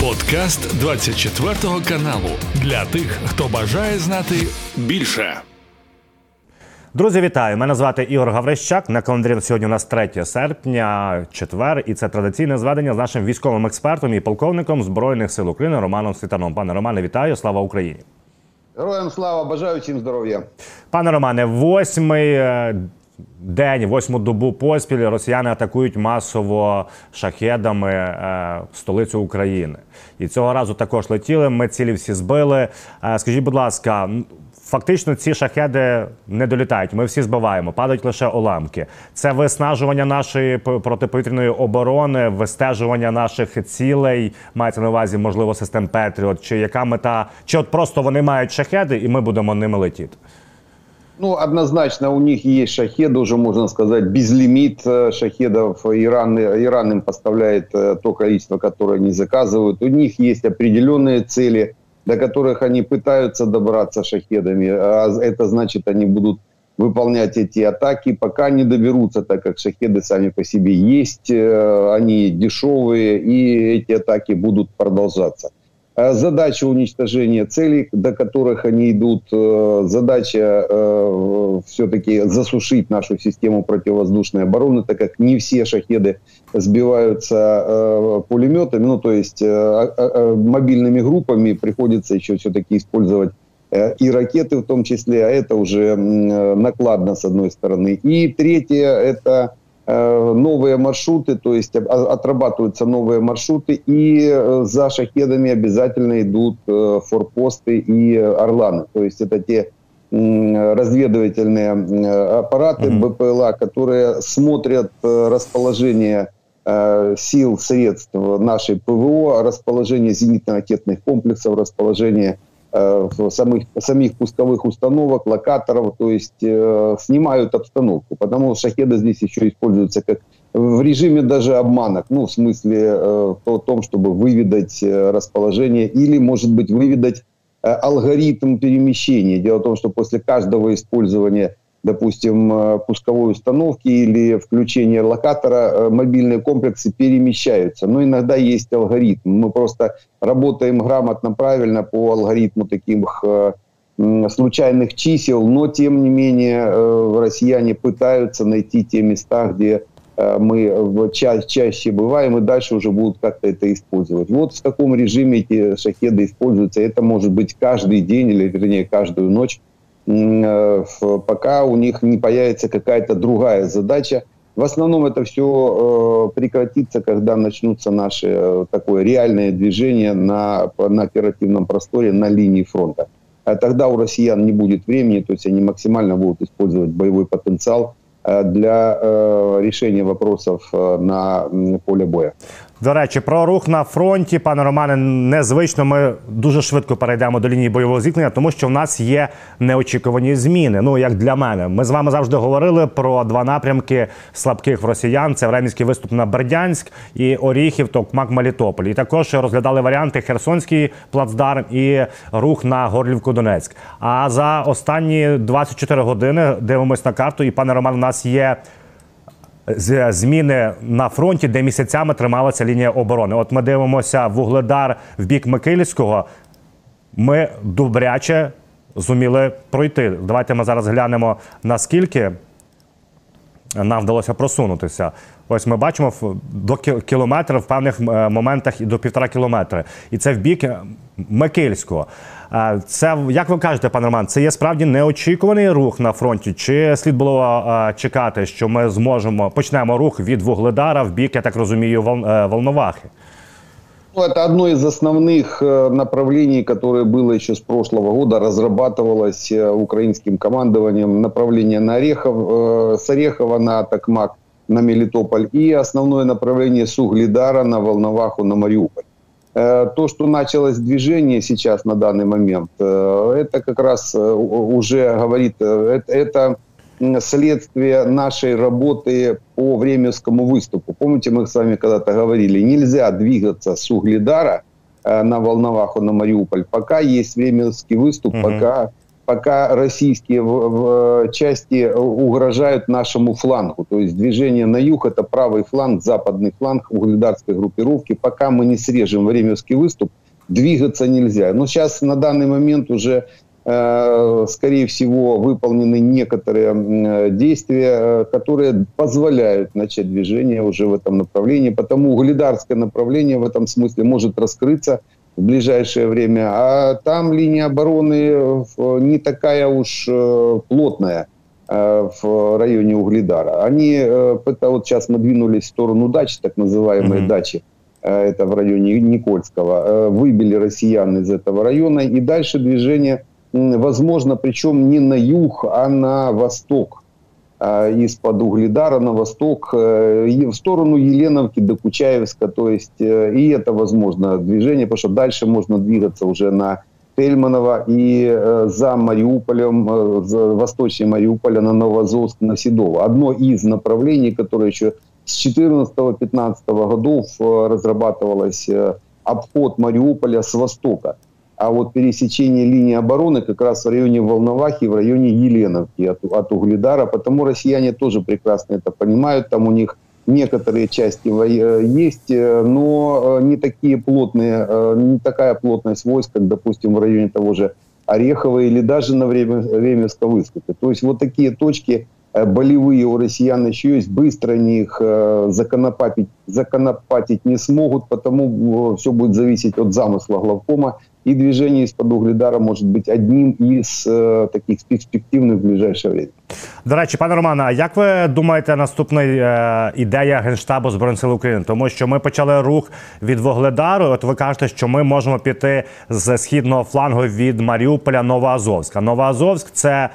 Подкаст 24 каналу для тих, хто бажає знати більше. Друзі, вітаю! Мене звати Ігор Гаврищак. На календарі сьогодні у нас 3 серпня, четвер, і це традиційне зведення з нашим військовим експертом і полковником Збройних сил України Романом Світаном. Пане Романе, вітаю! Слава Україні! Героям слава, бажаю всім здоров'я. Пане Романе, восьмий е, день, восьму добу поспіль росіяни атакують масово шахедами е, столицю України. І цього разу також летіли. Ми цілі всі збили. Е, скажіть, будь ласка, фактично ці шахеди не долітають. Ми всі збиваємо, падають лише уламки. Це виснажування нашої протиповітряної оборони, вистежування наших цілей. Мається на увазі, можливо, систем Петріот. Чи яка мета? Чи от просто вони мають шахеди, і ми будемо ними летіти? Ну, однозначно, у них есть шахеды, уже можно сказать, безлимит э, шахедов. Иран, Иран им поставляет э, то количество, которое они заказывают. У них есть определенные цели, до которых они пытаются добраться шахедами. А это значит, они будут выполнять эти атаки, пока не доберутся, так как шахеды сами по себе есть, э, они дешевые, и эти атаки будут продолжаться. Э, задача уничтожения целей, до которых они идут, э, задача э, все-таки засушить нашу систему противовоздушной обороны, так как не все шахеды сбиваются пулеметами, ну то есть мобильными группами приходится еще все-таки использовать и ракеты в том числе, а это уже накладно с одной стороны. И третье – это Э, новые маршруты, то есть отрабатываются новые маршруты, и э, за шахедами обязательно идут э, форпосты и орланы. То есть это те разведывательные аппараты mm-hmm. БПЛА, которые смотрят расположение сил, средств нашей ПВО, расположение зенитно-ракетных комплексов, расположение Э, самых, самих пусковых установок, локаторов, то есть э, снимают обстановку. Потому что шахеды здесь еще используются как в режиме даже обманок, ну, в смысле э, в том, чтобы выведать расположение или, может быть, выведать алгоритм перемещения. Дело в том, что после каждого использования допустим, э, пусковой установки или включения локатора, э, мобильные комплексы перемещаются. Но иногда есть алгоритм. Мы просто работаем грамотно, правильно по алгоритму таких э, случайных чисел, но тем не менее россияне пытаются найти те места, где мы ча чаще бываем, и дальше уже будут как-то это использовать. Вот в таком режиме эти шахеды используются. Это может быть каждый день или, вернее, каждую ночь пока у них не появится какая-то другая задача. В основном это все э, прекратится, когда начнутся наши э, такое реальное движение на, на оперативном просторе на линии фронта. А тогда у россиян не будет времени, то есть они максимально будут использовать боевой потенциал для решения вопросов на поле боя. До речі, про рух на фронті, пане Романе, незвично. Ми дуже швидко перейдемо до лінії бойового зіткнення, тому що в нас є неочікувані зміни. Ну як для мене, ми з вами завжди говорили про два напрямки слабких росіян: це временський виступ на Бердянськ і Оріхів, Токмак, Мелітополь. І також розглядали варіанти Херсонський плацдарм і рух на Горлівку Донецьк. А за останні 24 години дивимось на карту, і пане Роман, у нас є зміни на фронті, де місяцями трималася лінія оборони. От ми дивимося вугледар в бік Микилівського. Ми добряче зуміли пройти. Давайте ми зараз глянемо наскільки нам вдалося просунутися. Ось ми бачимо до кілометра в певних е, моментах і до півтора кілометри. І це в бік Микильського. Е, це як ви кажете, пане Роман, це є справді неочікуваний рух на фронті? Чи слід було е, чекати, що ми зможемо почнемо рух від Вугледара в бік, я так розумію, Волновахи? Ну, это одно из основных направлений, которое было еще с прошлого года, разрабатывалось украинским командованием. Направление на Орехов, с Орехова на Токмак на Мелитополь и основное направление с Угледара на Волноваху на Мариуполь. Э, то, что началось движение сейчас на данный момент, э, это как раз э, уже говорит, это следствие нашей работы по Временскому выступу. Помните, мы с вами когда-то говорили, нельзя двигаться с Угледара на Волноваху на Мариуполь, пока есть Временский выступ, угу. пока пока российские в, в части угрожают нашему флангу. То есть движение на юг – это правый фланг, западный фланг угледарской группировки. Пока мы не срежем временский выступ, двигаться нельзя. Но сейчас на данный момент уже Э, скорее всего, выполнены некоторые действия, э, которые позволяют начать движение уже в этом направлении. Потому угледарское направление в этом смысле может раскрыться в ближайшее время. А там линия обороны э, не такая уж плотная в районе Угледара. Они, это вот сейчас мы двинулись в сторону дачи, так называемой mm-hmm. дачи, это в районе Никольского, выбили россиян из этого района, и дальше движение возможно, причем не на юг, а на восток, из-под Угледара на восток, э, в сторону Еленовки до Кучаевска, то есть э, и это возможно движение, потому что дальше можно двигаться уже на Тельманова и э, за Мариуполем, восточнее Мариуполя на Новозовск, на Седово. Одно из направлений, которое еще с 14-15 годов разрабатывалось обход Мариуполя с востока а вот пересечение линии обороны как раз в районе Волновахи, в районе Еленовки от, от Угледара. Потому россияне тоже прекрасно это понимают. Там у них некоторые части э, есть, э, но э, не такие плотные, не такая плотность войск, как, допустим, в районе того же Орехова или даже на время Временского выскока. То есть вот такие точки болевые у россиян еще есть, быстро они их законопатить, законопатить не смогут, потому все будет зависеть от замысла главкома и движение из-под Угледара может быть одним із е, таких перспективних в ближайшее время. До речі, пане Романе, а як ви думаєте, наступна е, ідея Генштабу Збройних сил України? Тому що ми почали рух від Вогледару. От ви кажете, що ми можемо піти з східного флангу від Маріуполя Новоазовська. Новоазовськ це е,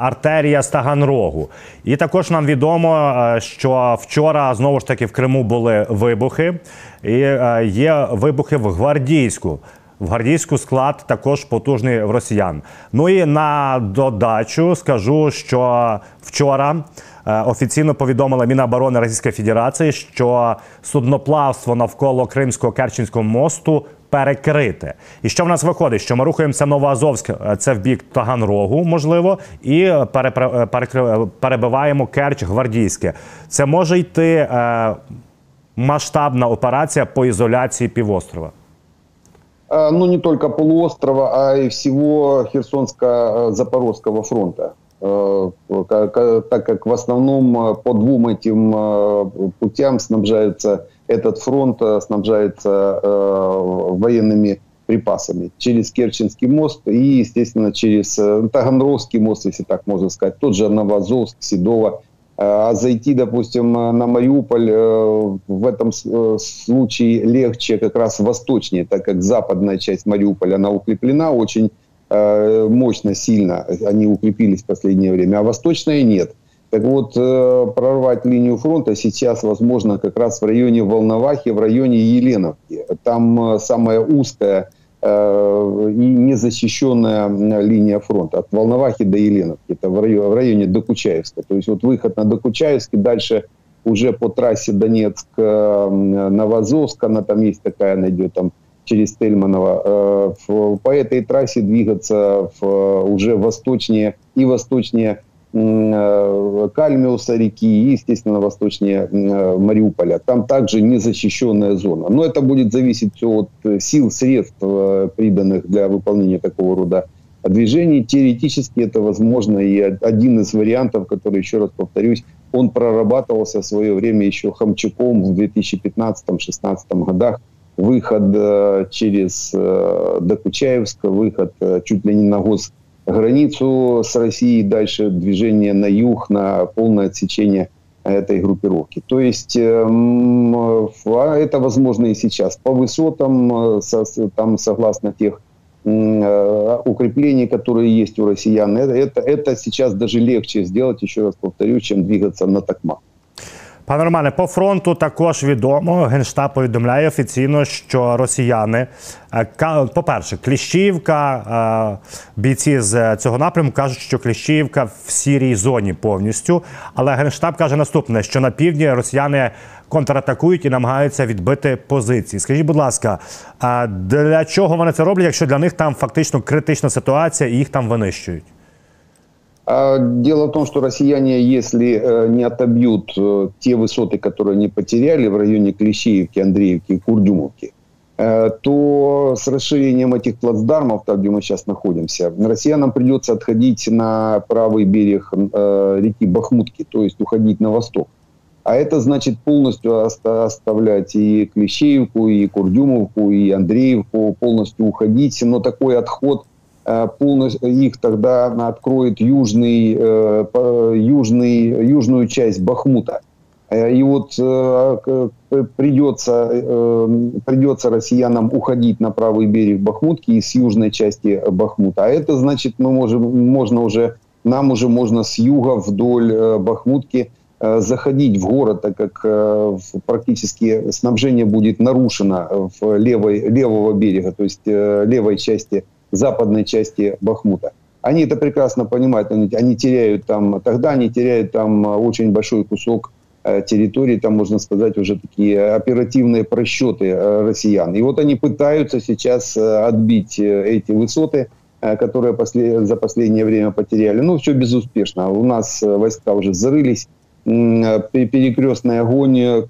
артерія Стаганрогу. І також нам відомо, е, що вчора знову ж таки в Криму були вибухи, і є вибухи в Гвардійську. В гвардійську склад також потужний в росіян. Ну і на додачу скажу, що вчора е, офіційно повідомила Міноборони Російської Федерації, що судноплавство навколо Кримського Керченського мосту перекрите. І що в нас виходить? Що ми рухаємося Новоазовськ, е, це в бік Таганрогу, можливо, і е, перебиваємо Керч Гвардійське. Це може йти масштабна операція по ізоляції півострова. А, ну, не только полуострова, а и всего Херсонско-Запорожского фронта. А, так как в основном по двум этим путям снабжается этот фронт, снабжается военными припасами через Керченский мост и, естественно, через Таганрогский мост, если так можно сказать, тот же Новозовск, Седово, а зайти, допустим, на Мариуполь э, в этом э, случае легче как раз восточнее, так как западная часть Мариуполя, она укреплена очень э, мощно, сильно. Они укрепились в последнее время, а восточная нет. Так вот, прорвать линию фронта сейчас возможно как раз в районе Волновахи, в районе Еленовки. Там самая узкая и незащищенная линия фронта от Волновахи до Еленовки, это в районе, в районе Докучаевска. То есть вот выход на Докучаевский, дальше уже по трассе Донецк-Новозовск, она там есть такая, она идет там через Тельманово. Э, по этой трассе двигаться уже восточнее и восточнее Э, Кальмиуса реки и, естественно, восточнее э, Мариуполя. Там также незащищенная зона. Но это будет зависеть от э, сил, средств, приданных для выполнения такого рода движений. Теоретически это возможно. И один из вариантов, который, еще раз повторюсь, он прорабатывался в свое время еще Хамчуком в 2015-2016 годах. Выход через Докучаевск, выход чуть ли не на гос границу с Россией, дальше движение на юг, на полное отсечение этой группировки. То есть эм, а это возможно и сейчас. По высотам, э, там согласно тех э, укреплений, которые есть у россиян, это, это, это сейчас даже легче сделать, еще раз повторю, чем двигаться на Токмак. Пане Романе, по фронту також відомо. Генштаб повідомляє офіційно, що росіяни, е, по-перше, Кліщівка, е, бійці з цього напрямку кажуть, що Кліщівка в сірій зоні повністю. Але Генштаб каже наступне: що на півдні росіяни контратакують і намагаються відбити позиції. Скажіть, будь ласка, для чого вони це роблять, якщо для них там фактично критична ситуація і їх там винищують? Дело в том, что россияне, если э, не отобьют э, те высоты, которые они потеряли в районе Клещеевки, Андреевки и Курдюмовки, э, то с расширением этих плацдармов, там, где мы сейчас находимся, россиянам придется отходить на правый берег реки Бахмутки, то есть уходить на восток. А это значит полностью оставлять и Клещеевку, и Курдюмовку, и Андреевку, полностью уходить. Но такой отход полностью их тогда откроет южный, э, южный, южную часть Бахмута. Э, и вот придется, придется россиянам уходить на правый берег Бахмутки из южной части Бахмута. А это значит, мы можем, можно уже, нам уже можно с юга вдоль Бахмутки заходить в город, так как практически снабжение будет нарушено в левой, левого берега, то есть левой части западной части Бахмута. Они это прекрасно понимают, они, они теряют там, тогда они теряют там очень большой кусок э, территории, там, можно сказать, уже такие оперативные просчеты э, россиян. И вот они пытаются сейчас э, отбить эти высоты, которые после, за последнее время потеряли. Ну, все безуспешно. У нас войска уже зарылись, перекрестный огонь,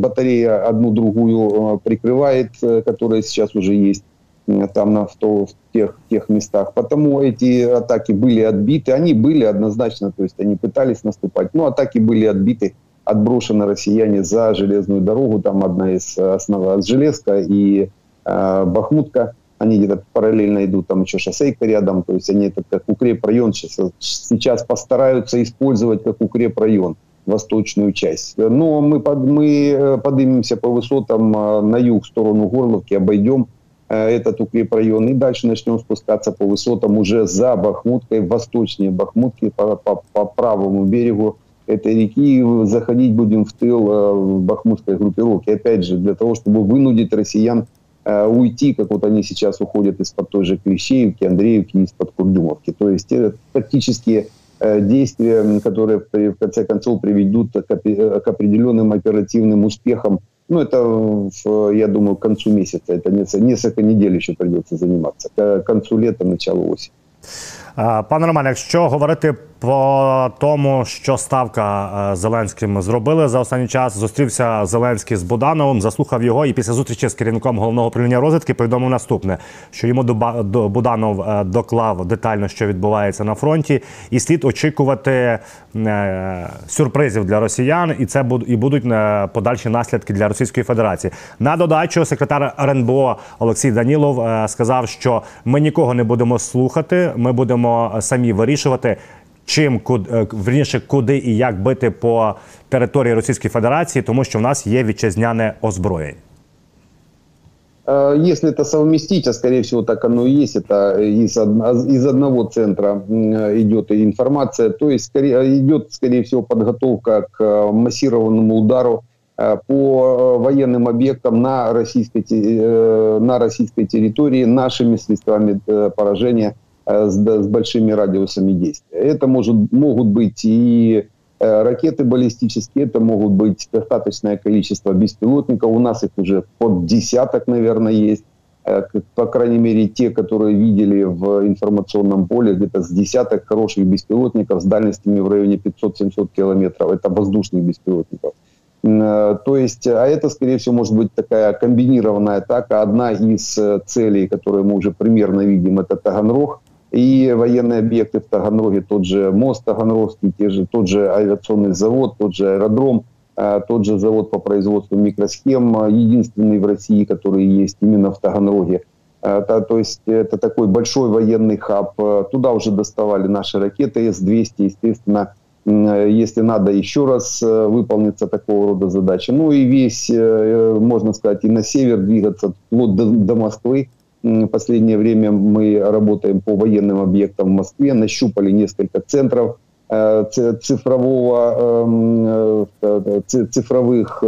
батарея одну другую прикрывает, которая сейчас уже есть там на, в, то, в тех, тех местах. Потому эти атаки были отбиты. Они были однозначно, то есть они пытались наступать, но атаки были отбиты, отброшены россияне за железную дорогу. Там одна из основных, Железка и э, Бахмутка. Они где-то параллельно идут, там еще шоссейка рядом. То есть они это как укрепрайон сейчас, сейчас постараются использовать как укрепрайон восточную часть. Но мы, под, мы э, поднимемся по высотам э, на юг, в сторону Горловки, обойдем Э, этот укрепрайон. И дальше начнем спускаться по высотам уже за Бахмуткой, восточнее Бахмутки, по, по, по правому берегу этой реки. И заходить будем в тыл э, в бахмутской группировки. Опять же, для того, чтобы вынудить россиян э, уйти, как вот они сейчас уходят из-под той же Клещеевки, Андреевки, из-под Курдюмовки. То есть это тактические действия, которые в конце концов приведут к определенным оперативным успехам ну, это, я думаю, к концу месяца. Это несколько недель еще придется заниматься. К концу лета, начало осени. Пане Романе, якщо говорити по тому, що ставка е, Зеленським зробили за останній час, зустрівся Зеленський з Будановим, заслухав його, і після зустрічі з керівником головного управління розвідки повідомив наступне: що йому Буданов е, доклав детально, що відбувається на фронті, і слід очікувати е, сюрпризів для росіян, і це і будуть подальші наслідки для Російської Федерації. На додачу секретар РНБО Олексій Данілов сказав, що ми нікого не будемо слухати, ми будемо самі вирішувати чим е, верніше, куди і як бити по території Російської Федерації, тому що в нас є вітчизняне озброєння. Е, если это совместить, а скорее всего так оно и есть, это из, из одного центра идет информация, то есть скорее, идет, скорее всего, подготовка к э, массированному удару э, по э, военным объектам на российской, на российской территории нашими средствами поражения – Э, с, с большими радиусами действия. Это может, могут быть и э, ракеты баллистические, это могут быть достаточное количество беспилотников. У нас их уже под десяток, наверное, есть. Э, по крайней мере, те, которые видели в информационном поле, где-то с десяток хороших беспилотников с дальностями в районе 500-700 километров. Это воздушных беспилотников. То есть, а это, скорее всего, может быть такая комбинированная атака. Одна из целей, которую мы уже примерно видим, это Таганрог и военные объекты в Таганроге, тот же мост Таганрогский, те же, тот же авиационный завод, тот же аэродром, тот же завод по производству микросхем, единственный в России, который есть именно в Таганроге. А, то есть это такой большой военный хаб. Туда уже доставали наши ракеты С-200, естественно, если надо еще раз выполнится такого рода задача. Ну и весь, можно сказать, и на север двигаться вплоть до, до Москвы, последнее время мы работаем по военным объектам в Москве, нащупали несколько центров цифрового, цифровых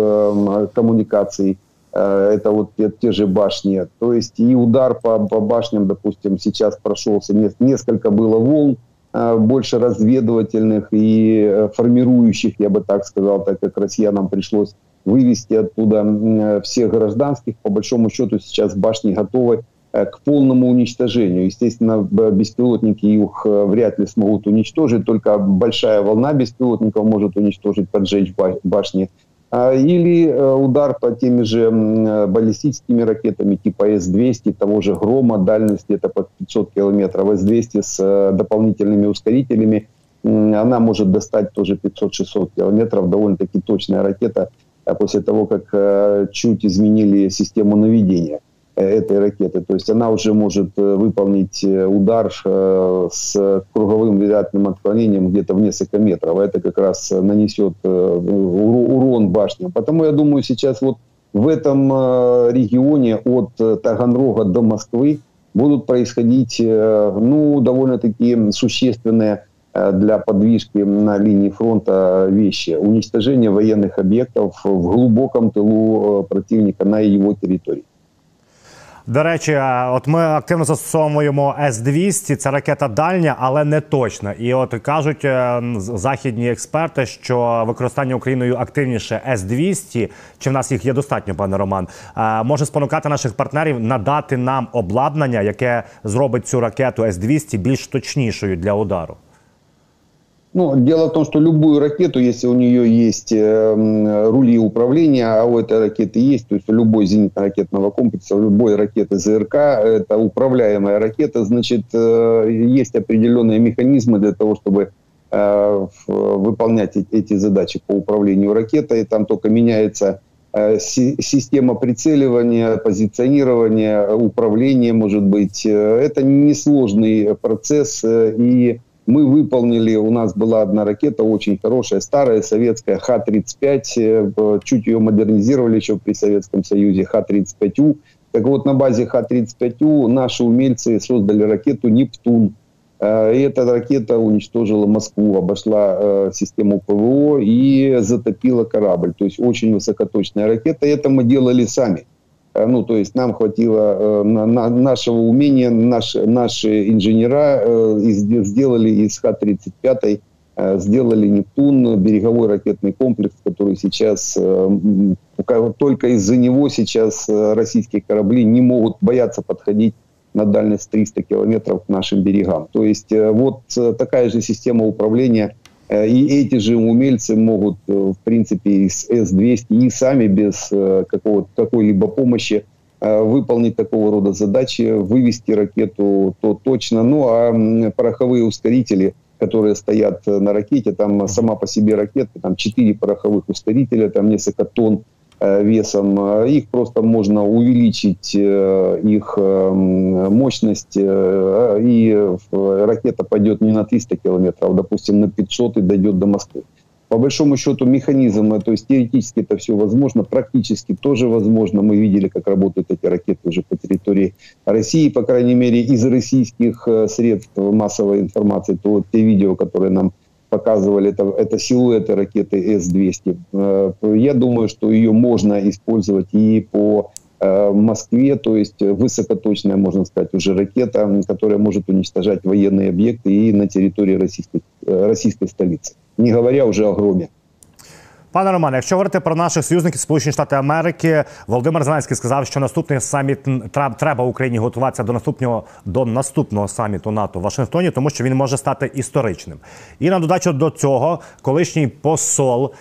коммуникаций, это вот те же башни. То есть и удар по, по башням, допустим, сейчас прошелся, несколько было волн, больше разведывательных и формирующих, я бы так сказал, так как россиянам пришлось вывести оттуда всех гражданских. По большому счету сейчас башни готовы Э, к полному уничтожению. Естественно, беспилотники их э, вряд ли смогут уничтожить, только большая волна беспилотников может уничтожить, поджечь башни. А, или э, удар по теми же баллистическими ракетами типа С-200, того же «Грома», дальность где-то под 500 километров, С-200 с дополнительными ускорителями, она может достать тоже 500-600 километров, довольно-таки точная ракета, после того, как чуть изменили систему наведения. Э, этой ракеты. То есть она уже может э, выполнить э, удар с круговым вероятным отклонением где-то в несколько метров. А это как раз нанесет урон башням. Потому я думаю, сейчас вот в этом регионе от Таганрога до Москвы будут происходить ну, довольно-таки существенные для подвижки на линии фронта вещи. Уничтожение военных объектов в глубоком тылу противника на его территории. До речі, от ми активно застосовуємо С-200, це ракета дальня, але не точна. І от кажуть е, західні експерти, що використання Україною активніше С-200, чи в нас їх є достатньо, пане Роман, може спонукати наших партнерів надати нам обладнання, яке зробить цю ракету С-200 більш точнішою для удару. Ну, дело в том, что любую ракету, если у нее есть э, рули управления, а у этой ракеты есть, то есть любой зенитно-ракетного комплекса, любой ракеты ЗРК, это управляемая ракета, значит, э, есть определенные механизмы для того, чтобы э, выполнять эти задачи по управлению ракетой. Там только меняется э, система прицеливания, позиционирования, управления, может быть. Это несложный процесс э, и мы выполнили, у нас была одна ракета очень хорошая, старая, советская, Х-35, э, чуть ее модернизировали еще при Советском Союзе, Х-35У. Так вот, на базе Х-35У наши умельцы создали ракету «Нептун». Э, и эта ракета уничтожила Москву, обошла э, систему ПВО и затопила корабль. То есть очень высокоточная ракета. Это мы делали сами. Э, ну, то есть нам хватило э, на, на нашего умения, наш, наши инженера э, сделали из Х-35 э, сделали Нептун, береговой ракетный комплекс, который сейчас, только из-за него сейчас российские корабли не могут бояться подходить на дальность 300 километров к нашим берегам. То есть вот такая же система управления и эти же умельцы могут, э, в принципе, с С-200 и сами без э, какой-либо помощи выполнить такого рода задачи, вывести ракету то точно. Ну, а пороховые ускорители, которые стоят на ракете, там сама по себе ракета, там 4 пороховых ускорителя, там несколько тонн Э, весом, э, их просто можно увеличить, э, их мощность, и ракета пойдет не на 300 километров, а, допустим, на 500 и дойдет до Москвы. По большому счету механизм, то есть теоретически это все возможно, практически тоже возможно. Мы видели, как работают эти ракеты уже по территории России, по крайней мере, из российских средств массовой информации, то те видео, которые нам показывали, это, это силуэты ракеты С-200. Э, я думаю, что ее можно использовать и по э, Москве, то есть высокоточная, можно сказать, уже ракета, которая может уничтожать военные объекты и на территории российской, э, российской столицы. Не говоря уже о громе. Пане Романе, якщо говорити про наших союзників Сполучені Штати Америки, Володимир Зеленський сказав, що наступний саміт треба Україні готуватися до наступного до наступного саміту НАТО в Вашингтоні, тому що він може стати історичним. І на додачу до цього, колишній посол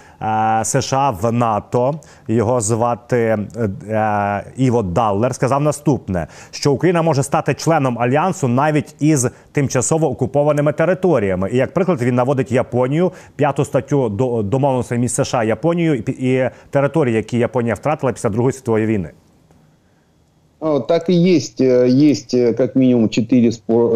США в НАТО, його звати е, е, Іво Даллер, сказав наступне: що Україна може стати членом альянсу навіть із тимчасово окупованими територіями. І як приклад він наводить Японію, п'яту статтю до домовленостей між США. США, Японію і території, які Японія втратила після Другої світової війни? Так и есть. Есть как минимум четыре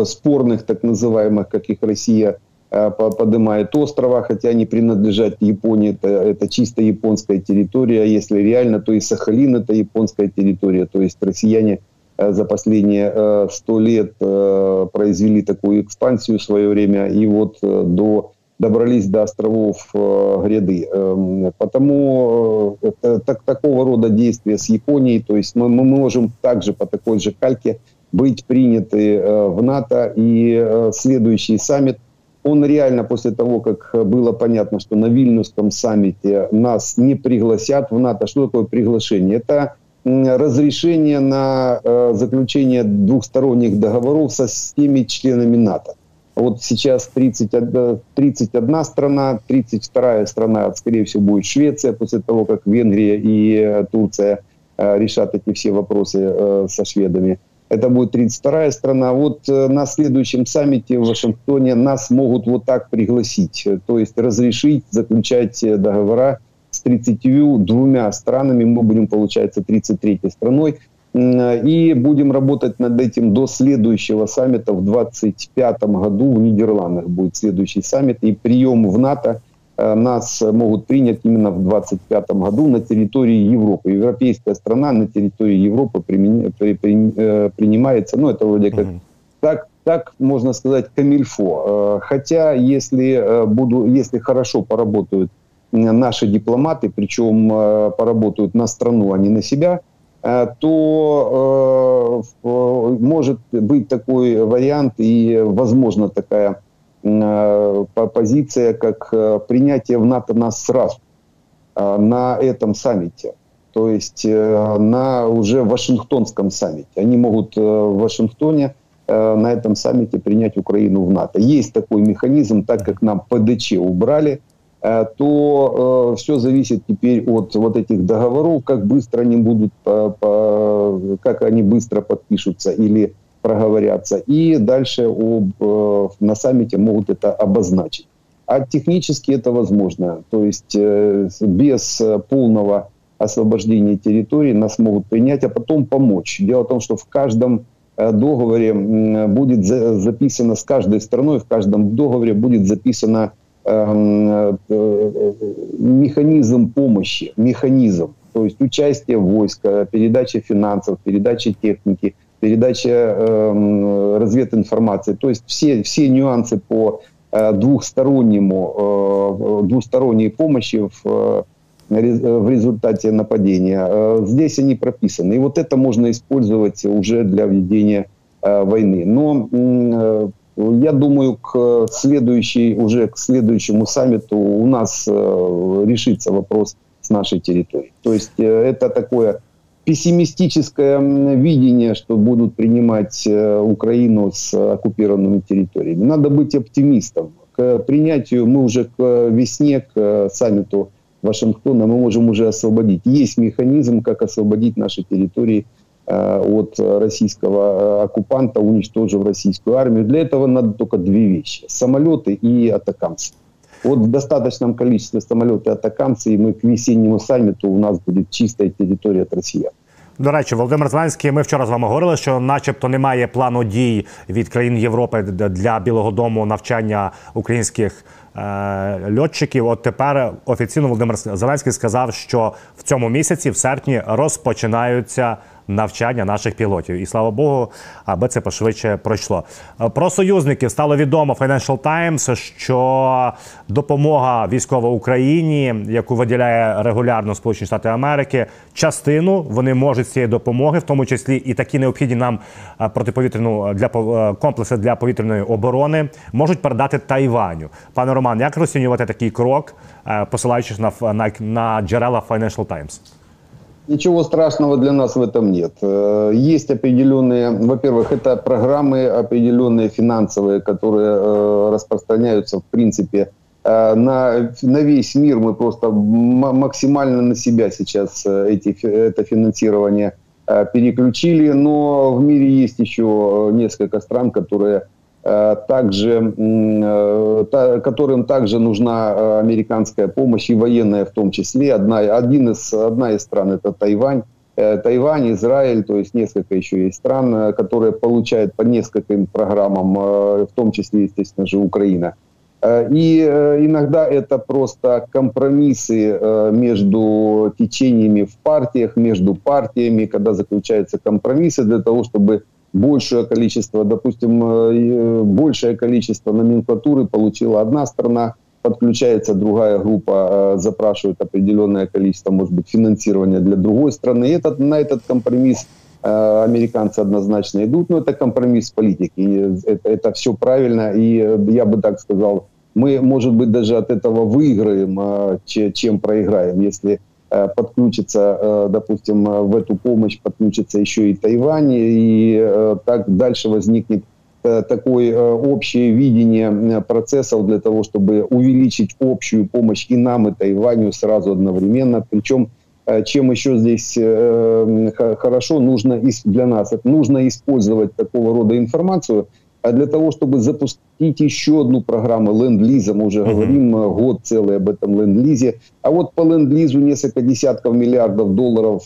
спорных, так называемых, как их Россия поднимает острова, хотя они принадлежат Японии, это, это чисто японская территория. Если реально, то и Сахалин это японская территория. То есть россияне за последние сто лет произвели такую экспансию в свое время, и вот до добрались до островов э, гряды. Э, потому э, так, такого рода действия с Японией, то есть мы, мы можем также по такой же кальке быть приняты э, в НАТО, и э, следующий саммит, он реально после того, как было понятно, что на Вильнюсском саммите нас не пригласят в НАТО, что такое приглашение? Это разрешение на э, заключение двухсторонних договоров со всеми членами НАТО. Вот сейчас 31, 31 страна, 32 страна, скорее всего, будет Швеция, после того, как Венгрия и э, Турция э, решат эти все вопросы э, со шведами. Это будет 32 страна. Вот на следующем саммите в Вашингтоне нас могут вот так пригласить, то есть разрешить заключать договора с 32 странами. Мы будем, получается, 33 страной. И будем работать над этим до следующего саммита в 2025 году в Нидерландах будет следующий саммит. И прием в НАТО э, нас могут принять именно в 2025 году на территории Европы. Европейская страна на территории Европы э, принимается, ну это вроде как, так, так можно сказать, камильфо. Э, хотя если, буду, если хорошо поработают наши дипломаты, причем поработают на страну, а не на себя – Э, то э, может быть такой вариант и, возможно, такая э, позиция, как принятие в НАТО нас сразу на этом саммите. То есть на уже Вашингтонском саммите. Они могут в Вашингтоне на этом саммите принять Украину в НАТО. Есть такой механизм, так как нам ПДЧ убрали, Э, то э, все зависит теперь от вот этих договоров, как быстро они будут, как они быстро подпишутся или проговорятся. И дальше об, э, на саммите могут это обозначить. А технически это возможно. То есть э, без полного освобождения территории нас могут принять, а потом помочь. Дело в том, что в каждом э, договоре будет записано с каждой страной, в каждом договоре будет записано Эм, э, механизм помощи, механизм, то есть участие войска, передача финансов, передача техники, передача э, развединформации, то есть все, все нюансы по э, двухстороннему, э, двухсторонней помощи в, э, в результате нападения. Э, здесь они прописаны. И вот это можно использовать уже для ведения э, войны. Но я думаю, к следующей, уже к следующему саммиту у нас э, решится вопрос с нашей территорией. То есть э, это такое пессимистическое видение, что будут принимать э, Украину с оккупированными территориями. Надо быть оптимистом. К принятию мы уже к весне, к саммиту Вашингтона мы можем уже освободить. Есть механизм, как освободить наши территории – Э, от российского э, оккупанта, уничтожив российскую армию. Для этого надо только две вещи. Самолеты и атакамцы. Вот в достаточном количестве самолетов и атакамцы, и мы к весеннему саммиту у нас будет чистая территория от росіян. До речі, Володимир Зеленський, ми вчора з вами говорили, що, начебто, немає плану дій від країн Європи для Білого Дому навчання українських е, льотчиків. От тепер офіційно Володимир Зеленський сказав, що в цьому місяці, в серпні, розпочинаються навчання наших пілотів. І слава Богу, аби це пошвидше пройшло. Е, про союзників стало відомо Financial Times, що допомога військова Україні, яку виділяє регулярно Сполучені Штати Америки, частину вони можуть цієї допомоги, в тому числі і такі необхідні нам е, протиповітряну для е, комплекси для повітряної оборони, можуть передати Тайваню. Пане Роман, як розцінювати такий крок, посилаючись на на, на джерела Financial Times? Ничего страшного для нас в этом нет. Э, есть определенные, во-первых, это программы определенные финансовые, которые э, распространяются в принципе э, на, на весь мир. Мы просто максимально на себя сейчас эти, это финансирование переключили, но в мире есть еще несколько стран, которые также, э, которым также нужна э, американская помощь и военная в том числе. Одна, один из, одна из стран это Тайвань. Тайвань, Израиль, то есть несколько еще есть стран, которые получают по нескольким программам, в том числе, естественно же, Украина. И иногда это просто компромиссы между течениями в партиях, между партиями, когда заключаются компромиссы для того, чтобы большее количество, допустим, э, большее количество номенклатуры получила одна страна, подключается другая группа, запрашивает определенное количество, может быть, финансирования для другой страны. И этот, на этот компромисс американцы однозначно идут, но это компромисс политики. Это, это все правильно, и я бы так сказал, мы, может быть, даже от этого выиграем, чем проиграем, если подключится, допустим, в эту помощь подключится еще и Тайвань, и так дальше возникнет такое общее видение процессов для того, чтобы увеличить общую помощь и нам, и Тайваню сразу одновременно. Причем Э, чем еще здесь э, хорошо нужно для нас, нужно использовать такого рода информацию а для того, чтобы запустить еще одну программу ленд-лиза. Мы уже uh-huh. говорим год целый об этом ленд-лизе. А вот по ленд-лизу несколько десятков миллиардов долларов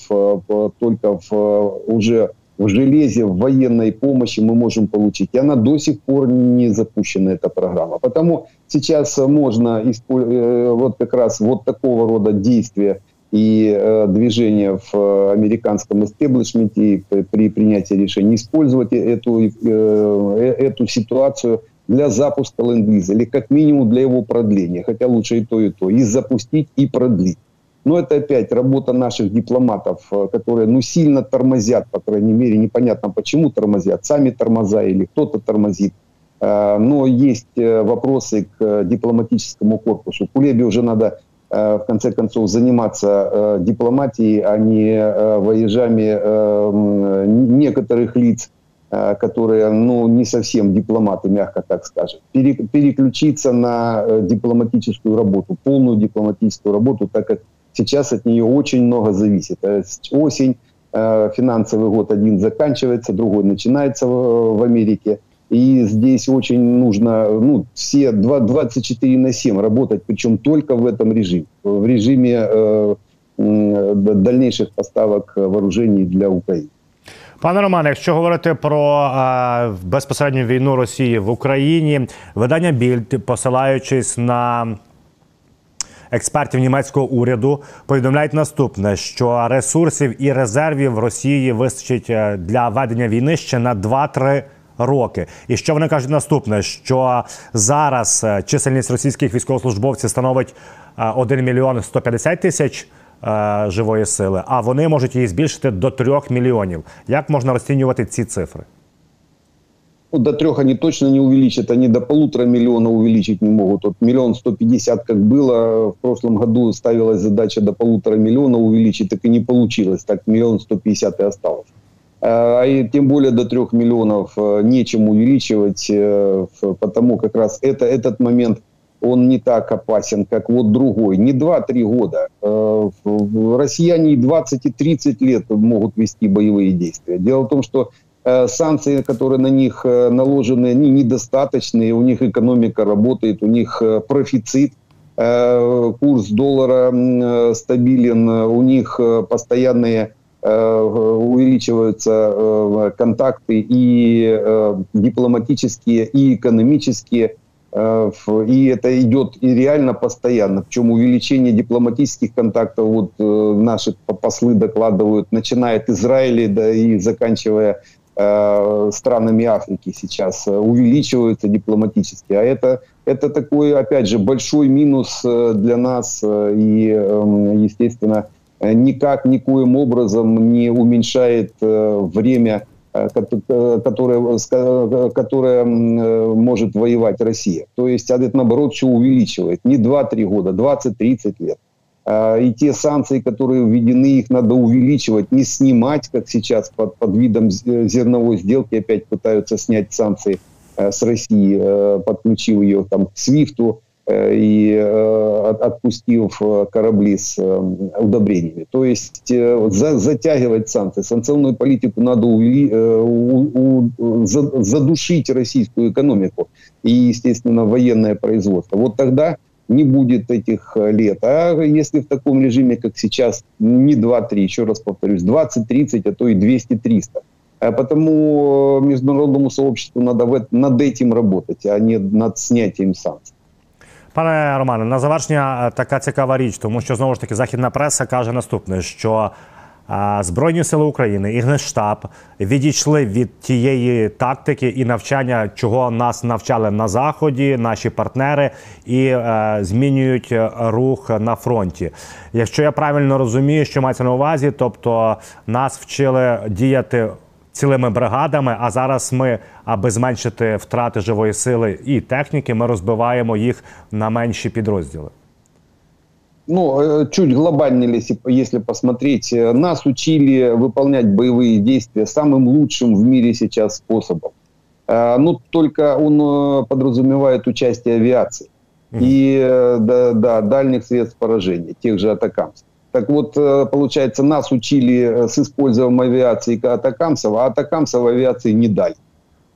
только в, уже в железе, в военной помощи мы можем получить. И она до сих пор не запущена, эта программа. Потому сейчас можно вот как раз вот такого рода действия и э, движение в э, американском истеблишменте при принятии решений использовать эту, э, э, эту ситуацию для запуска ленд или как минимум для его продления, хотя лучше и то, и то, и запустить, и продлить. Но это опять работа наших дипломатов, э, которые ну, сильно тормозят, по крайней мере, непонятно почему тормозят, сами тормоза или кто-то тормозит. Но есть вопросы к дипломатическому корпусу. Кулебе уже надо Э, в конце концов, заниматься э, дипломатией, а не э, воежами некоторых лиц, которые ну, не совсем дипломаты, мягко так скажем. Переключиться на дипломатическую работу, полную дипломатическую работу, так как сейчас от нее очень много зависит. Осень, финансовый год один заканчивается, другой начинается в Америке – и здесь очень нужно ну, все 24 на 7 работать, причем только в этом режиме, в режиме э, дальнейших поставок вооружений для України. Пане Романе, якщо говорити про а, безпосередню війну Росії в Україні, видання Більд, посилаючись на експертів німецького уряду, повідомляють наступне: що ресурсів і резервів Росії вистачить е, для ведення війни ще на 2-3 роки. І що вони кажуть наступне: що зараз е, чисельність російських військовослужбовців становить 1 е, мільйон 150 тисяч. Е, живої сили, а вони можуть її збільшити до 3 мільйонів. Як можна розцінювати ці цифри? Ну, до трех они точно не увеличат, они до полутора миллиона увеличить не могут. Вот миллион сто пятьдесят, как было, в прошлом году ставилась задача до полутора миллиона увеличить, так и не получилось. Так миллион сто пятьдесят и осталось. А и тем более до трех миллионов э, нечем увеличивать, э, потому как раз это, этот момент он не так опасен, как вот другой. Не 2-3 года. Россияне и 20 и 30 лет могут вести боевые действия. Дело в том, что санкции, которые на них наложены, они недостаточные, у них экономика работает, у них профицит, курс доллара стабилен, у них постоянные увеличиваются э, контакты и э, дипломатические, и экономические, и это идет и реально постоянно. Причем увеличение дипломатических контактов, вот наши послы докладывают, начиная от Израиля да, и заканчивая странами Африки сейчас увеличиваются дипломатически. А это, это такой, опять же, большой минус для нас и, естественно, Э, никак, никоим образом не уменьшает э, время, э, которое, которое может воевать Россия. То есть, наоборот все увеличивает. Не 2-3 года, 20-30 лет. А, и те санкции, которые введены, их надо увеличивать, не снимать, как сейчас под, под видом зерновой сделки опять пытаются снять санкции с России, подключив ее там, к СВИФТу, Э, и э, отпустив э, корабли с удобрениями. То есть затягивать санкции. Санкционную политику надо задушить российскую экономику и, естественно, военное производство. Вот тогда не будет этих лет. А если в таком режиме, как сейчас, не 2-3, еще раз повторюсь, 20-30, а то и 200-300. Потому международному сообществу надо над этим работать, а не над снятием санкций. Пане Романе, на завершення е, така цікава річ, тому що знову ж таки західна преса каже наступне: що Збройні сили України і Генштаб відійшли від тієї тактики і навчання, чого нас навчали на заході, наші партнери, і е, змінюють рух на фронті. Якщо я правильно розумію, що мається на увазі, тобто нас вчили діяти. Цілими бригадами, а зараз ми, аби зменшити втрати живої сили і техніки, ми розбиваємо їх на менші підрозділи ну, э, чуть глобальнее, если, если посмотреть, э, нас учили выполнять боевые действия самым лучшим в мире сейчас способом. Э, ну, только он подразумевает участие авиации и да, да, дальних средств поражения, тех же атакамсов. Так вот, получается, нас учили с использованием авиации атакамсов, а атакамсов авиации не дали.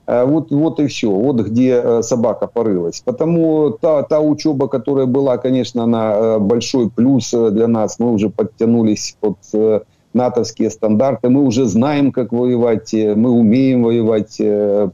Э, вот, вот и все, вот где э, собака порылась. Потому та, та учеба, которая была, конечно, она э, большой плюс для нас. Мы уже подтянулись под натовские стандарты, мы уже знаем, как воевать, мы умеем воевать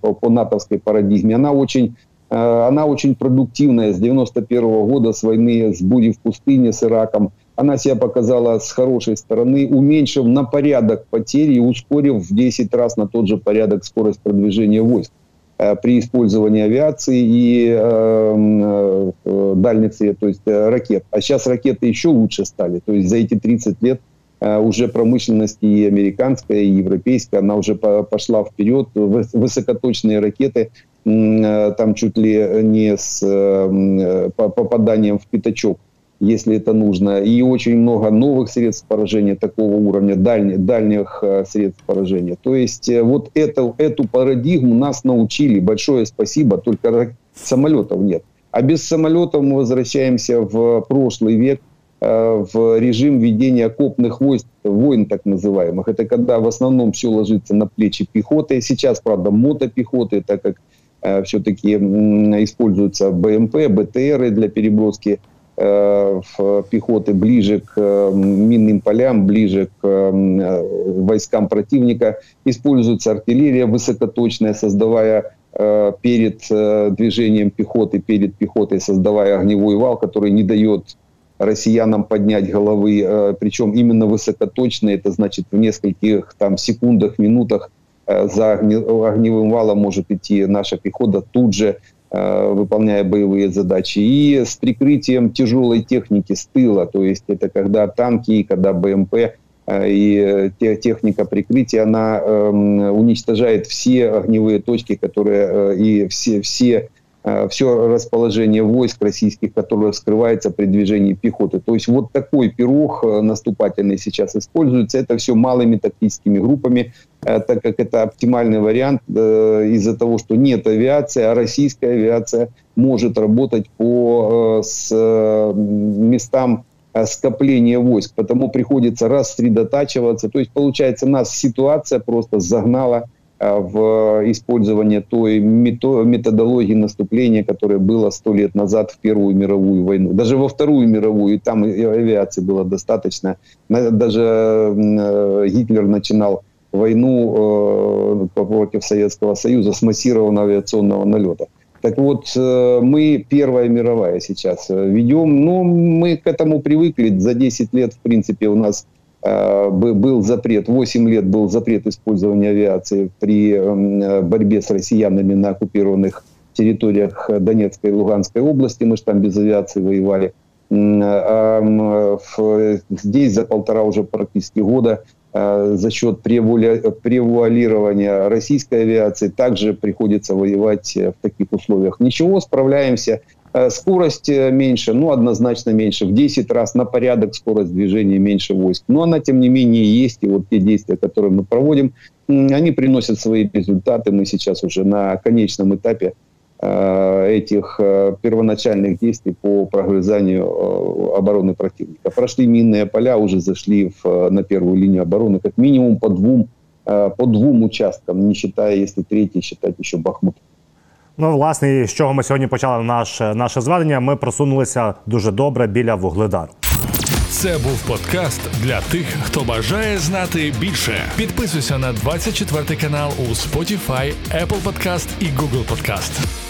по, по натовской парадигме. Она очень, она очень продуктивная. С 91 -го года, с войны, с бури в пустыне, с Ираком – она себя показала с хорошей стороны, уменьшив на порядок потери и ускорив в 10 раз на тот же порядок скорость продвижения войск э, при использовании авиации и э, э, дальних средств, то есть э, ракет. А сейчас ракеты еще лучше стали. То есть за эти 30 лет э, уже промышленность и американская, и европейская, она уже по пошла вперед. Высокоточные ракеты, э, там чуть ли не с э, попаданием в пятачок если это нужно. И очень много новых средств поражения такого уровня, дальних, дальних э, средств поражения. То есть э, вот это, эту парадигму нас научили. Большое спасибо, только самолетов нет. А без самолетов мы возвращаемся в прошлый век, э, в режим ведения окопных войск, войн так называемых. Это когда в основном все ложится на плечи пехоты. Сейчас, правда, мотопехоты, так как все-таки используются БМП, БТРы для переброски пехоты ближе к э, минным полям, ближе к э, войскам противника. Используется артиллерия высокоточная, создавая перед движением пехоты, перед пехотой, создавая огневой вал, который не дает россиянам поднять головы, причем именно высокоточные, это значит в нескольких там секундах, минутах за огневым валом может идти наша пехота тут же Э, выполняя боевые задачи, и с прикрытием тяжелой техники с тыла, то есть это когда танки, когда БМП э, и техника прикрытия, она эм, уничтожает все огневые точки, которые э, и все, все Э, все расположение войск российских, которое скрывается при движении пехоты. То есть вот такой пирог э, наступательный сейчас используется. Это все малыми тактическими группами, э, так как это оптимальный вариант из-за того, что нет авиации, а российская авиация может работать по с местам скопления войск, потому приходится рассредотачиваться. То есть, получается, нас ситуация просто загнала Э, в использование той методологии наступления, которая была сто лет назад в Первую мировую войну. Даже во Вторую мировую, и там авиации было достаточно. Даже э, Гитлер начинал войну э, против Советского Союза с массированного авиационного налета. Так вот, мы Первая мировая сейчас ведем. Но ну, мы к этому привыкли. За 10 лет, в принципе, у нас Э, был запрет, 8 лет был запрет использования авиации при эм, борьбе с россиянами на оккупированных территориях Донецкой и Луганской области. Мы же там без авиации воевали. А здесь за полтора уже практически года э, за счет превуалирования российской авиации также приходится воевать в таких условиях. Ничего, справляемся. Э, скорость э, меньше, ну, однозначно меньше, в 10 раз на порядок скорость движения меньше войск. Но она, тем не менее, есть. И вот те действия, которые мы проводим, они приносят свои результаты. Мы сейчас уже на конечном этапе э, этих первоначальных действий по прогрызанию обороны противника. Прошли минные поля, уже зашли в, на первую линию обороны как минимум по двум, по двум участкам, не считая, если третий считать еще Бахмут. Ну, власне, з чого ми сьогодні почали наше наше зведення, ми просунулися дуже добре біля вугледару. Це був подкаст для тих, хто бажає знати більше. Підписуйся на 24 канал у Spotify, Apple Podcast і Google Podcast.